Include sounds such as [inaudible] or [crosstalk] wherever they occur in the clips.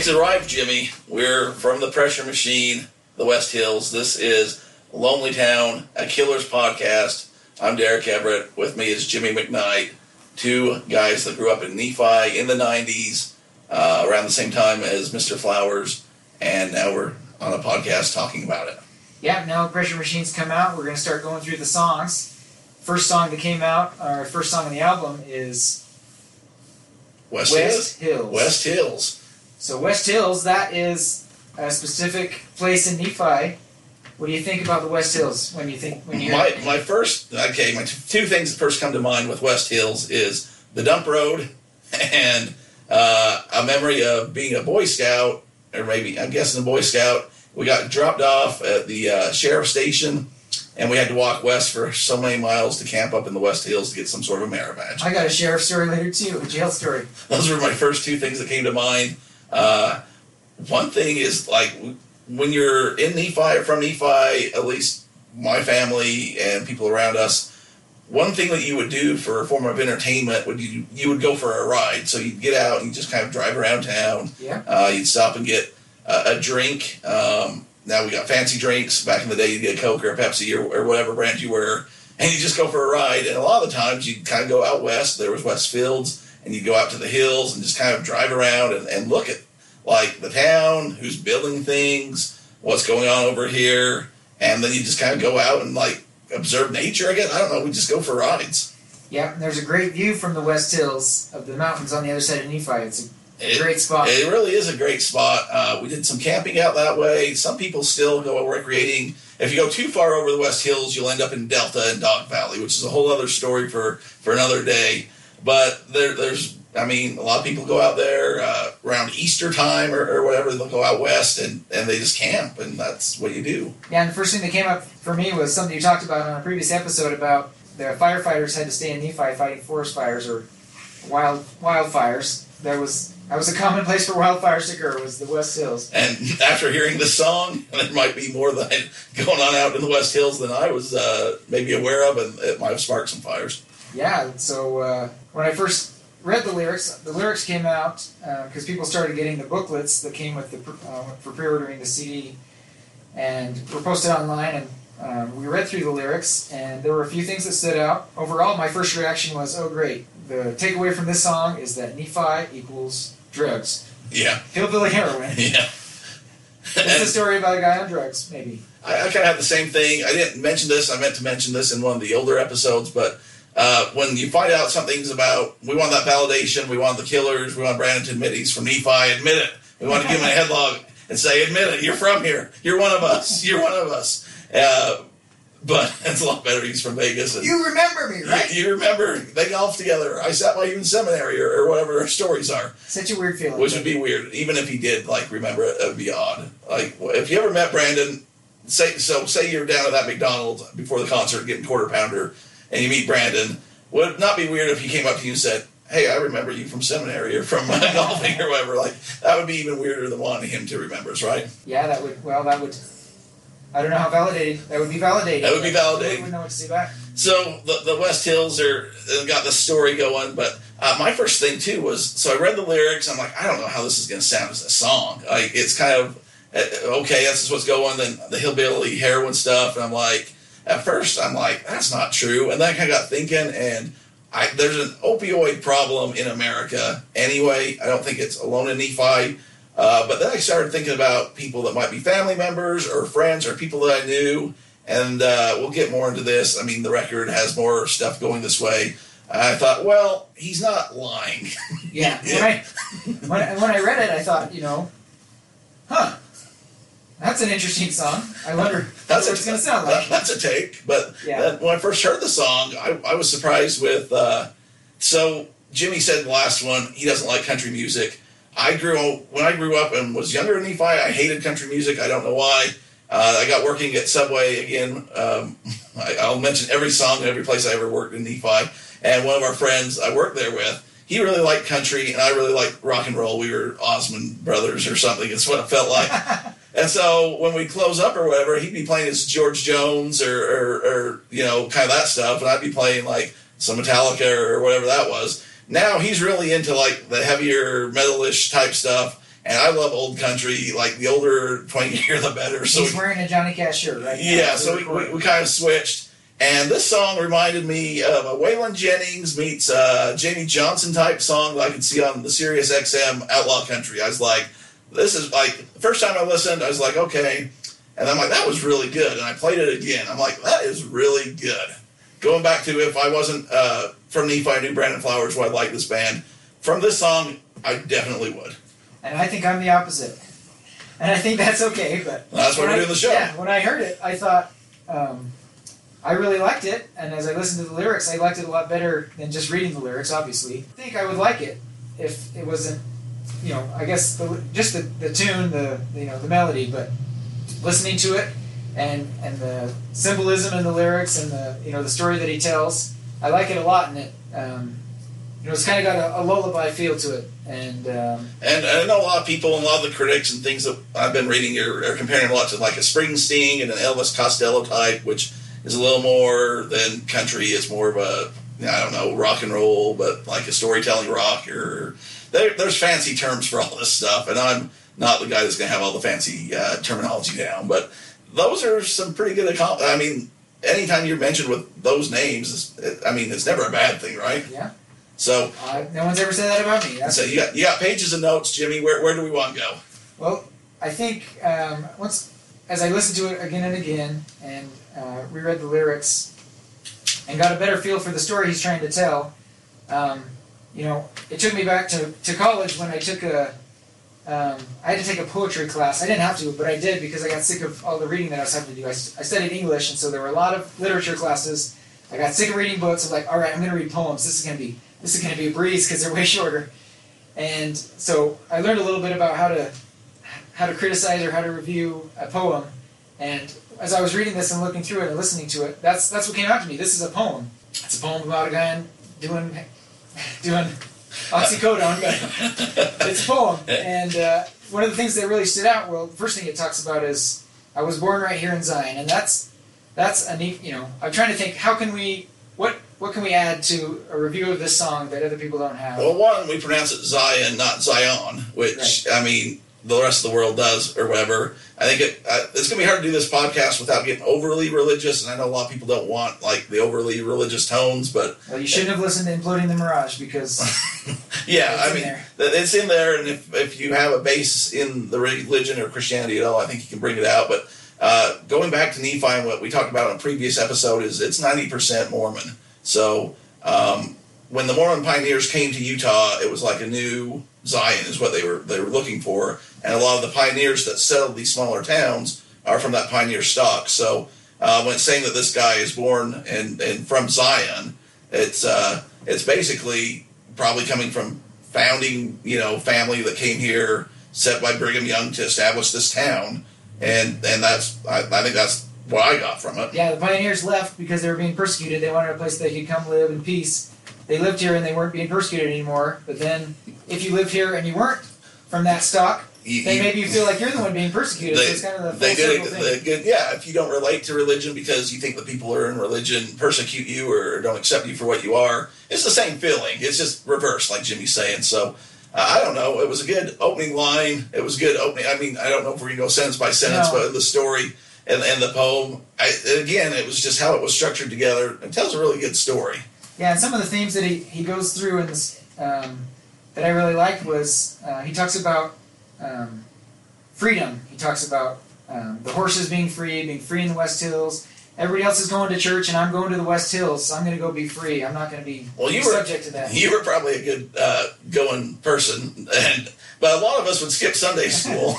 Week's arrived, Jimmy. We're from the Pressure Machine, the West Hills. This is Lonely Town, a Killers podcast. I'm Derek Everett. With me is Jimmy McKnight, two guys that grew up in Nephi in the 90s, uh, around the same time as Mr. Flowers, and now we're on a podcast talking about it. Yeah, now Pressure Machines come out. We're going to start going through the songs. First song that came out, our first song on the album is West, West Hills. Hills. West Hills. So West Hills, that is a specific place in Nephi. What do you think about the West Hills when you think when you My, my first, okay, my t- two things that first come to mind with West Hills is the dump road [laughs] and uh, a memory of being a Boy Scout, or maybe, I'm guessing a Boy Scout. We got dropped off at the uh, sheriff station and we had to walk west for so many miles to camp up in the West Hills to get some sort of a merit badge. I got a sheriff story later too, a jail story. Those were my first two things that came to mind. Uh, one thing is like when you're in Nephi or from Nephi, at least my family and people around us, one thing that you would do for a form of entertainment would you you would go for a ride. So you'd get out and you just kind of drive around town. Yeah. Uh, you'd stop and get a, a drink. Um, now we got fancy drinks. Back in the day, you'd get a Coke or a Pepsi or, or whatever brand you were, and you just go for a ride. And a lot of the times, you'd kind of go out west. There was West Fields, and you'd go out to the hills and just kind of drive around and, and look at like the town, who's building things, what's going on over here, and then you just kind of go out and like observe nature. I guess I don't know. We just go for rides. Yeah, there's a great view from the West Hills of the mountains on the other side of Nephi. It's a It- great spot. It really is a great spot. Uh, we did some camping out that way. Some people still go recreating. If you go too far over the West Hills, you'll end up in Delta and Dog Valley, which is a whole other story for, for another day. But there, there's, I mean, a lot of people go out there uh, around Easter time or, or whatever. They'll go out west and, and they just camp, and that's what you do. Yeah, and the first thing that came up for me was something you talked about on a previous episode about the firefighters had to stay in Nephi fighting forest fires or wild wildfires. That was that was a common place for wildfires to occur was the West Hills. And after hearing this song, [laughs] there might be more than [laughs] going on out in the West Hills than I was uh, maybe aware of, and it might have sparked some fires. Yeah, so uh, when I first read the lyrics, the lyrics came out because people started getting the booklets that came with the uh, for pre-ordering the CD, and were posted online. And um, we read through the lyrics, and there were a few things that stood out. Overall, my first reaction was, "Oh, great!" The takeaway from this song is that Nephi equals drugs, Yeah, hillbilly heroin. [laughs] yeah. It's a story about a guy on drugs, maybe. I, I kind of have the same thing. I didn't mention this. I meant to mention this in one of the older episodes, but uh, when you find out something's about, we want that validation. We want the killers. We want Brandon to admit he's from Nephi. Admit it. We want to give him a headlock and say, admit it. You're from here. You're one of us. You're one of us. Uh, but [laughs] it's a lot better. He's from Vegas. And You remember me, right? You remember they golfed together. I sat by you in seminary, or, or whatever our stories are, Such a weird feeling. which would be weird. Even if he did like remember it, it would be odd. Like if you ever met Brandon, say so. Say you're down at that McDonald's before the concert getting quarter pounder, and you meet Brandon. Would it not be weird if he came up to you and said, "Hey, I remember you from seminary or from [laughs] uh, golfing or whatever"? Like that would be even weirder than wanting him to remember us, right? Yeah, that would. Well, that would. I don't know how validated. That would be validated. That would be validating. I wouldn't know what to say back. So the, the West Hills are they've got the story going, but uh, my first thing too was so I read the lyrics. I'm like, I don't know how this is going to sound as a song. Like it's kind of uh, okay, this is what's going. Then the hillbilly heroin stuff, and I'm like, at first I'm like, that's not true, and then I kind of got thinking, and I, there's an opioid problem in America anyway. I don't think it's alone in Nephi. Uh, but then I started thinking about people that might be family members or friends or people that I knew, and uh, we'll get more into this. I mean, the record has more stuff going this way. I thought, well, he's not lying. Yeah. [laughs] I when, when I read it, I thought, you know, huh, that's an interesting song. I wonder That's what it's going to sound like. that- that's a take. But Yeah. then when I first heard the song, I, I was surprised with. Uh, so Jimmy said in the last one he doesn't like country music. I grew when I grew up and was younger in Nephi. I hated country music. I don't know why. Uh, I got working at Subway again. Um, [laughs] I, I'll mention every song and every place I ever worked in Nephi. And one of our friends I worked there with, he really liked country, and I really liked rock and roll. We were Osmond brothers or something. It's what it felt like. [laughs] And so when we close up or whatever, he'd be playing his George Jones or, or, or you know, kind of that stuff, and I'd be playing like some Metallica or whatever that was. Now he's really into like the heavier metalish type stuff, and I love old country. Like the older, twankier, [laughs] the better. So He's wearing a Johnny Cash shirt, right? now. yeah, so we, we, we kind of switched. And this song reminded me of a Waylon Jennings meets uh, Jamey Johnson type song that I could see on the Sirius XM Outlaw Country. I was like, this is like, the first time I listened, I was like, okay. And I'm like, that was really good. And I played it again. I'm like, that is really good. Going back to if I wasn't uh, from Nephi, I knew Brandon Flowers, would I like this band. From this song, I definitely would. And I think I'm the opposite. And I think that's okay, but That's why we're I- doing the show. Yeah, when I heard it, I thought um, I really liked it, and as I listened to the lyrics, I liked it a lot better than just reading the lyrics. Obviously, I think I would like it if it wasn't, you know, I guess the, just the, the tune, the you know the melody, but listening to it and and the symbolism in the lyrics and the you know the story that he tells, I like it a lot, and it um, you know it's kind of got a, a lullaby feel to it, and um, And I know a lot of people and a lot of the critics and things that I've been reading are, are comparing a lot to like a Springsteen and an Elvis Costello type, which is a little more than country. It's more of a I don't know rock and roll, but like a storytelling rock. Or there, there's fancy terms for all this stuff, and I'm not the guy that's going to have all the fancy uh, terminology down. But those are some pretty good. I mean, anytime you're mentioned with those names, it's- I mean, it's never a bad thing, right? yeah, So, uh, no one's ever said that about me. That's so you got you got pages of notes, Jimmy. Where where do we want to go? Well, I think um, once, as I listened to it again and again and uh, reread the lyrics and got a better feel for the story he's trying to tell, um, you know, it took me back to, to college when I took a, um, I had to take a poetry class. I didn't have to, but I did because I got sick of all the reading that I was having to do. I, I studied English, and so there were a lot of literature classes. I got sick of reading books. I'm like, all right, I'm going to read poems. This is going to be this is going to be a breeze because they're way [laughs] shorter. And so I learned a little bit about how to how to criticize or how to review a poem. And as I was reading this and looking through it and listening to it, that's that's what came out to me. This is a poem. It's a poem about a guy doing [laughs] doing oxycodone, but [laughs] it's a poem. And uh, one of the things that really stood out, well, the first thing it talks about is I was born right here in Zion, and that's that's a neat. You know, I'm trying to think how can we what what can we add to a review of this song that other people don't have. Well, one, we pronounce it Zion, not Zion, which I mean the rest of the world does or whatever. I think it, uh, it's going to be hard to do this podcast without getting overly religious, and I know a lot of people don't want like the overly religious tones, but Well, you shouldn't have listened to Imploding the Mirage because [laughs] yeah, I mean there. it's in there, and if if you have a base in the religion or Christianity at all, I think you can bring it out. But uh, going back to Nephi and what we talked about on a previous episode is it's ninety percent Mormon. So um, when the Mormon pioneers came to Utah, it was like a new Zion is what they were they were looking for, and a lot of the pioneers that settled these smaller towns are from that pioneer stock. So uh, when saying that this guy is born and, and from Zion, it's uh, it's basically probably coming from founding you know family that came here set by Brigham Young to establish this town, and and that's I, I think that's what I got from it. yeah, the pioneers left because they were being persecuted. They wanted a place they could come live in peace. They lived here and they weren't being persecuted anymore. But then, if you lived here and you weren't from that stock, You- then you- maybe you feel like you're the one being persecuted. so it's kind of the they did thing. a good yeah if you don't relate to religion because you think the people who are in religion persecute you or don't accept you for what you are it's the same feeling it's just reversed like jimmy's saying so uh, i don't know it was a good opening line it was good opening i mean i don't know if we're going to go sentence by sentence No. but the story and, and the poem I, again it was just how it was structured together it tells a really good story Yeah, some of the themes that he, he goes through in this um, that I really liked was uh, he talks about um, freedom. He talks about um, the horses being free, being free in the West Hills. Everybody else is going to church, and I'm going to the West Hills, so I'm going to go be free. I'm not going to be Well, you were- subject to that. [laughs] you were probably a good uh, going person, and but a lot of us would skip Sunday [laughs] school,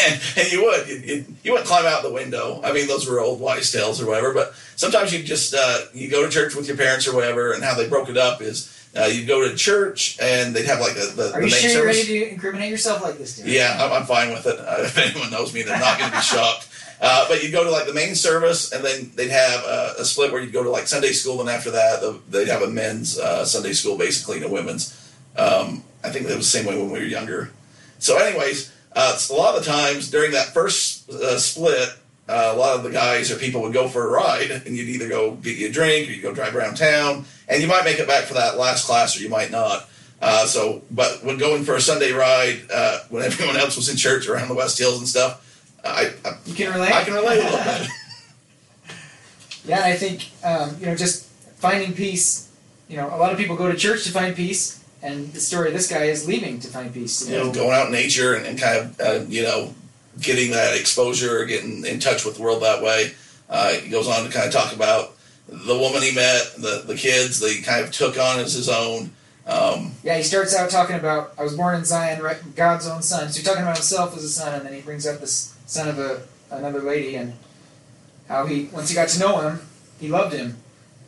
and and you would you, you, wouldn't climb out the window. I mean, those were old wise tales or whatever. But sometimes you just uh, you go to church with your parents or whatever, and how they broke it up is uh, you go to church and they'd have like the, the, Are the you main sure you're ready to incriminate yourself like this, Tim? Yeah, I'm, I'm fine with it. Uh, [laughs] if anyone knows me, they're not going to be shocked. Uh, but you'd go to like the main service, and then they'd have uh, a split where you'd go to like Sunday school, and after that, the, they'd have a men's uh, Sunday school, basically, and a women's. Um, I think that was the same way when we were younger. So, anyways, uh, a lot of the times during that first uh, split, uh, a lot of the guys or people would go for a ride, and you'd either go get you a drink or you go drive around town, and you might make it back for that last class, or you might not. Uh, so, but when going for a Sunday ride, uh, when [laughs] everyone else was in church around the West Hills and stuff, I, I, You can relate. I can relate a little bit. [laughs] Yeah, I think um, you know just finding peace. You know, a lot of people go to church to find peace, and the story of this guy is leaving to find peace. you know, going out in nature and, and kind of, uh, you know, getting that exposure, getting in touch with the world that way. Uh, he goes on to kind of talk about the woman he met, the, the kids that he kind of took on as his own. Um, Yeah, he starts out talking about I was born in Zion, right, God's own son. So he's talking about himself as a son, and then he brings up this son of a another lady and how he once he got to know him, he loved him,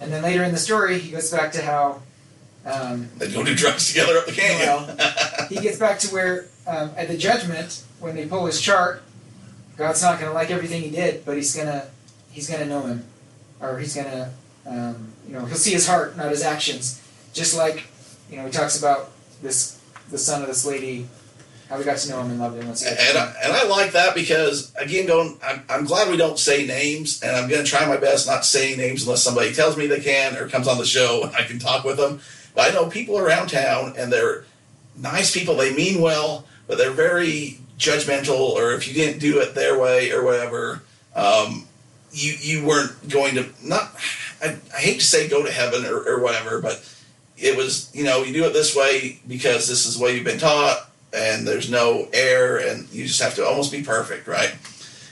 and then later in the story he goes back to how um, they go do drugs together up the canyon. he gets [laughs] back to where um, at the judgment when they pull his chart, God's not going to like everything he did, but he's gonna he's gonna know him, or he's gonna um, you know he'll see his heart, not his actions. Just like you know he talks about this the son of this lady, how we got to know him and loved him. Once he got to and know I, and I like that because again, going, I'm, I'm glad we don't say names, and I'm going to try my best not saying names unless somebody tells me they can or comes on the show and I can talk with them. But I know people around town, and they're nice people. They mean well, but they're very judgmental. Or if you didn't do it their way or whatever, um, you you weren't going to not. I, I hate to say go to heaven or, or whatever, but it was you know you do it this way because this is the way you've been taught and there's no error and you just have to almost be perfect right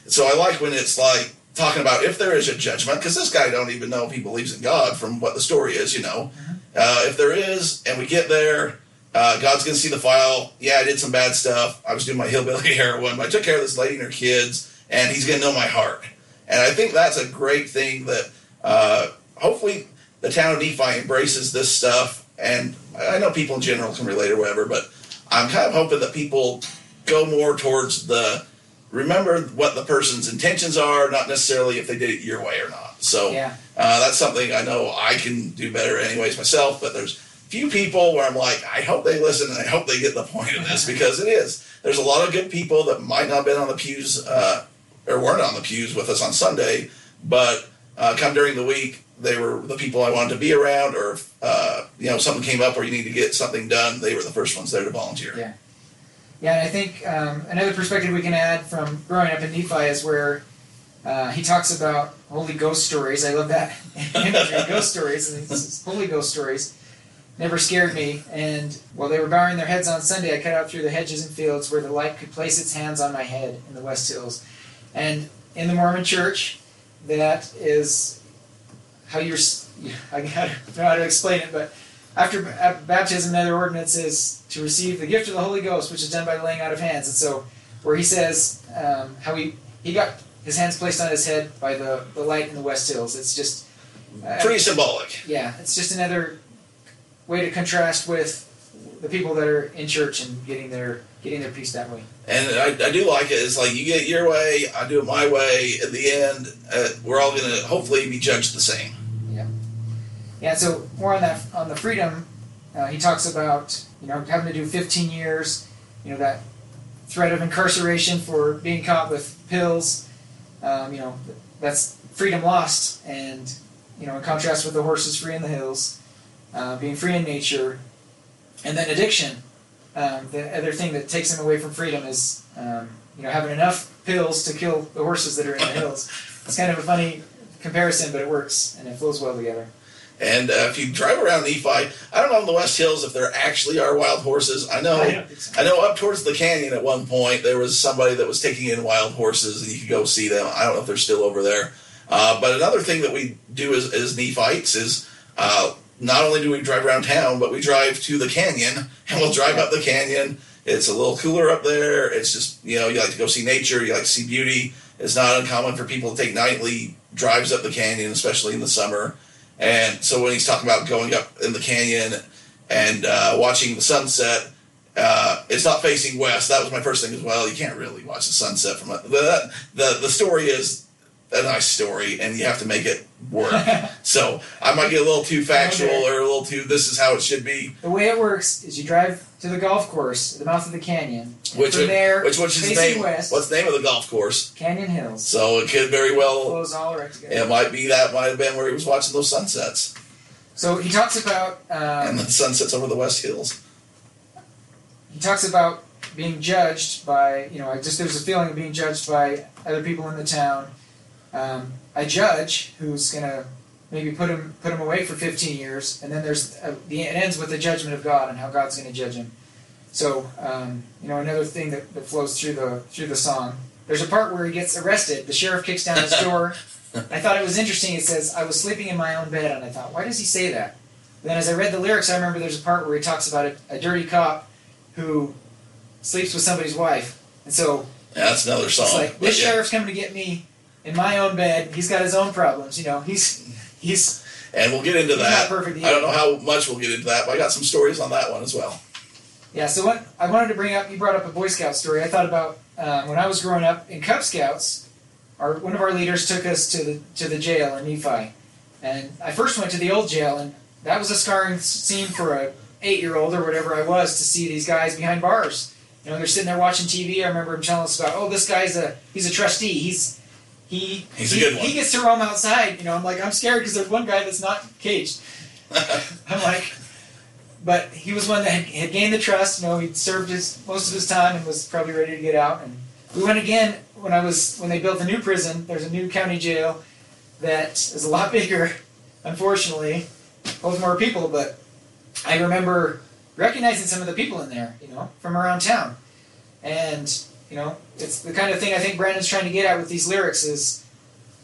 so i like when it's like talking about if there is a judgment because this guy don't even know if he believes in god from what the story is you know uh, if there is and we get there uh, god's going to see the file. Yeah i did some bad stuff. I was doing my [laughs] hillbilly heroin. But i took care of this lady and her kids and he's going to know my heart. And i think that's a great thing that uh, hopefully the town of nephi embraces this stuff. And i know people in general can relate or whatever but I'm kind of hoping that people go more towards the remember what the person's intentions are, not necessarily if they did it your way or not. So Yeah. uh, that's something I know I can do better anyways myself. But there's few people where I'm like, I hope they listen and I hope they get the point of this [laughs] because it is. There's a lot of good people that might not have been on the pews uh, or weren't on the pews with us on Sunday, but uh, come during the week, they were the people I wanted to be around, or if, uh, you know something came up where you need to get something done, they were the first ones there to volunteer. Yeah. Yeah, and I think um, another perspective we can add from growing up in Nephi is where uh, he talks about Holy Ghost stories. I love that [laughs] ghost stories, and says, Holy Ghost stories never scared me. And while they were bowing their heads on Sunday, I cut out through the hedges and fields where the light could place its hands on my head in the West Hills. And in the Mormon Church, that is how you're. [laughs] I don't know how to explain it, but after baptism, another ordinance is to receive the gift of the Holy Ghost, which is done by the laying out of hands. And so, where he says um, how he he got his hands placed on his head by the, the light in the West Hills. It's just uh, Pretty symbolic. yeah, it's just another way to contrast with the people that are in church and getting their getting their peace that way. And I, I do like it. It's like you get your way, I do it my way. At the end, uh, we're all going to hopefully be judged the same. Yeah, yeah, so more on that on the freedom, uh, he talks about you know having to do 15 years, you know that threat of incarceration for being caught with pills, um, you know that's freedom lost, and you know in contrast with the horses free in the hills, uh, being free in nature, and then addiction. Um, the other thing that takes them away from freedom is um, you know having enough pills to kill the horses that are in the hills. It's kind of a funny comparison, but it works and it flows well together. And uh, if you drive around Nephi, I don't know in the West Hills if there actually are wild horses. I know. I so. I know up towards the canyon at one point there was somebody that was taking in wild horses, and you could go see them. I don't know if they're still over there. Uh, but another thing that we do as, as Nephites is uh, not only do we drive around town, but we drive to the canyon, [laughs] and we'll drive up the canyon. It's a little cooler up there. It's just you know you like to go see nature, you like to see beauty. It's not uncommon for people to take nightly drives up the canyon, especially in the summer. And so when he's talking about going up in the canyon and uh, watching the sunset, uh, it's not facing west. That was my first thing as well. You can't really watch the sunset from it. The, the, the story is a nice story, and you have to make it work. [laughs] so I might get a little too factual or a little too, this is how it should be. The way it works is you drive to the golf course, at the mouth of the canyon. Which, from there, which, which is name? west, What's the name of the golf course? Canyon Hills. So it could very well, flows all right together. it might be that might have been where he was watching those sunsets. So he talks about and um, the sunsets over the West Hills. he talks about being judged by you know I just there's a feeling of being judged by other people in the town. Um, a judge who's gonna maybe put him put him away for 15 years, and then there's a, the it ends with the judgment of God and how God's going to judge him. So um, you know another thing that, that flows through the through the song. There's a part where he gets arrested. The sheriff kicks down his door. I thought it was interesting. It says, "I was sleeping in my own bed," and I thought, why does he say that? then as I read the lyrics, I remember there's a part where he talks about a, a dirty cop who sleeps with somebody's wife, and so Yeah, that's another song. it's like this yeah. sheriff's coming to get me in my own bed. He's got his own problems, you know. He's he's And we'll get into that. perfect I don't know how much we'll get into that, but I got some stories on that one as well. yeah. So what I wanted to bring up, you brought up a Boy Scout story. I thought about um, when I was growing up in Cub Scouts. Our one of our leaders took us to the to the jail in Nephi, and I first went to the old jail, and that was a scarring scene for a eight year old or whatever I was to see these guys behind bars. You know, they're sitting there watching TV. I remember him telling us about, oh, this guy's a he's a trustee. He's he He's he, he gets to roam outside. You know, I'm like I'm scared because there's one guy that's not caged. [laughs] I'm like, but he was one that had, had gained the trust. You know, he'd served his most of his time and was probably ready to get out. And we went again when I was when they built the new prison. There's a new county jail that is a lot [laughs] bigger. Unfortunately, holds more people. But I remember recognizing some of the people in there. You know, from around town, and you know, it's the kind of thing I think Brandon's trying to get at with these lyrics is.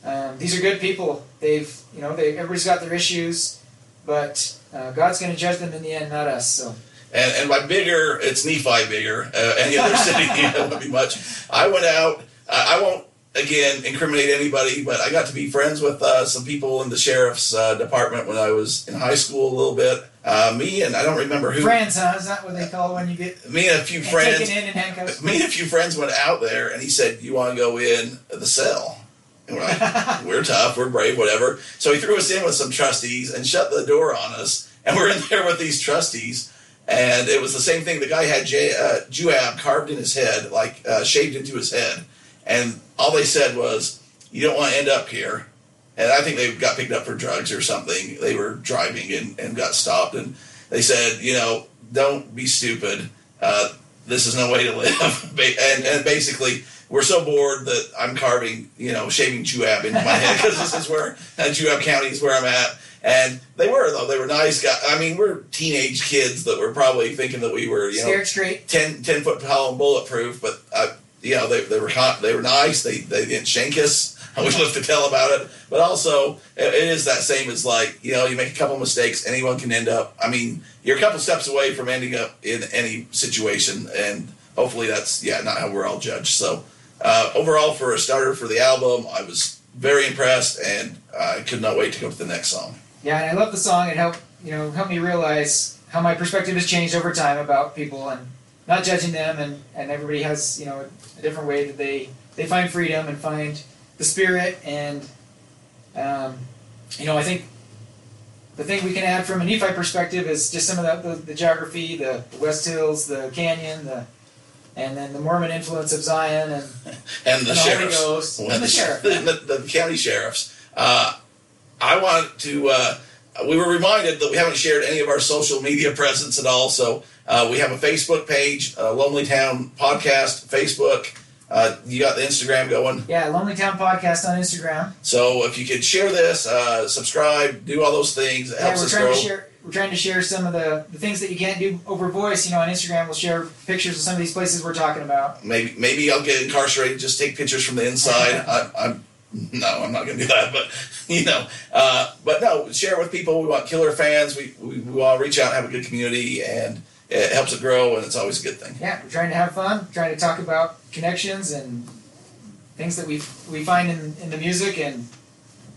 Um, these are good people. They've, you know, they everybody's got their issues, but uh, God's going to judge them in the end, not us. So And, and by bigger, it's Nephi bigger. Uh, any other [laughs] city [laughs] you know, would be much. I went out. I I won't again incriminate anybody, but I got to be friends with uh, some people in the sheriff's uh, department when I was in high school a little bit. Uh, me and I don't remember who. friends, huh? Is that what they call when you get Me and a few friends. taken in in handcuffs? Me and a few friends went out there, and he said, "You want to go in the cell?" And we're like, [laughs] "We're tough, we're brave, whatever." So he threw us in with some trustees and shut the door on us, and [laughs] we're in there with these trustees. And it was the same thing. The guy had J, uh, Juab carved in his head, like uh, shaved into his head, and all they said was, "You don't want to end up here." And I think they got picked up for drugs or something. They were driving and, and got stopped, and they said, "You know, don't be stupid. Uh, this is no way to live." [laughs] And, and basically, we're so bored that I'm carving, you know, shaving Juab into my head because this is where uh, Juab County is where I'm at. And they were though; they were nice guys. I mean, we're teenage kids that were probably thinking that we were, you know, straight. 10, 10 foot tall and bulletproof, but uh, you know they, they were hot, they were nice. They they didn't shank us. I would love to tell about it, but also it, is that same as like you know you make a couple mistakes, anyone can end up. I mean, you're a couple steps away from ending up in any situation, and hopefully that's yeah not how we're all judged. So uh, overall, for a starter for the album, I was very impressed, and I could not wait to go to the next song. Yeah, and I love the song. It helped you know helped me realize how my perspective has changed over time about people and not judging them, and, and everybody has you know a, different way that they they find freedom and find the spirit, and um, you know I think the thing we can add from a Nephi perspective is just some of the, the, the geography, the, the West Hills, the canyon, the and then the Mormon influence of Zion, and, [laughs] and the and the sheriffs, Ghost, Well, and the sheriff. [laughs] the, county sheriffs. Uh, I want to. Uh, we were reminded that we haven't shared any of our social media presence at all. So uh, we have a Facebook page, uh, Lonely Town Podcast Facebook. Uh, you got the Instagram going. yeah, Lonely Town Podcast on Instagram. So if you could share this, uh, subscribe, do all those things, it Yeah, helps we're us trying grow. to share. We're trying to share some of the, the things that you can't do over voice. You know, on Instagram, we'll share pictures of some of these places we're talking about. maybe maybe I'll get incarcerated. Just take pictures from the inside. [laughs] I, I'm no, I'm not going to do that. But [laughs] you know, uh, but no, share it with people. We want killer fans. We we, we want to reach out and have a good community, and it helps it grow, and it's always a good thing. Yeah, we're trying to have fun, trying to talk about connections and things that we we find in, in the music, and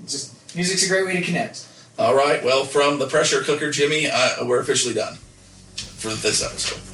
just music's a great way to connect. All right. Well, from the pressure cooker, Jimmy, uh, we're officially done for this episode.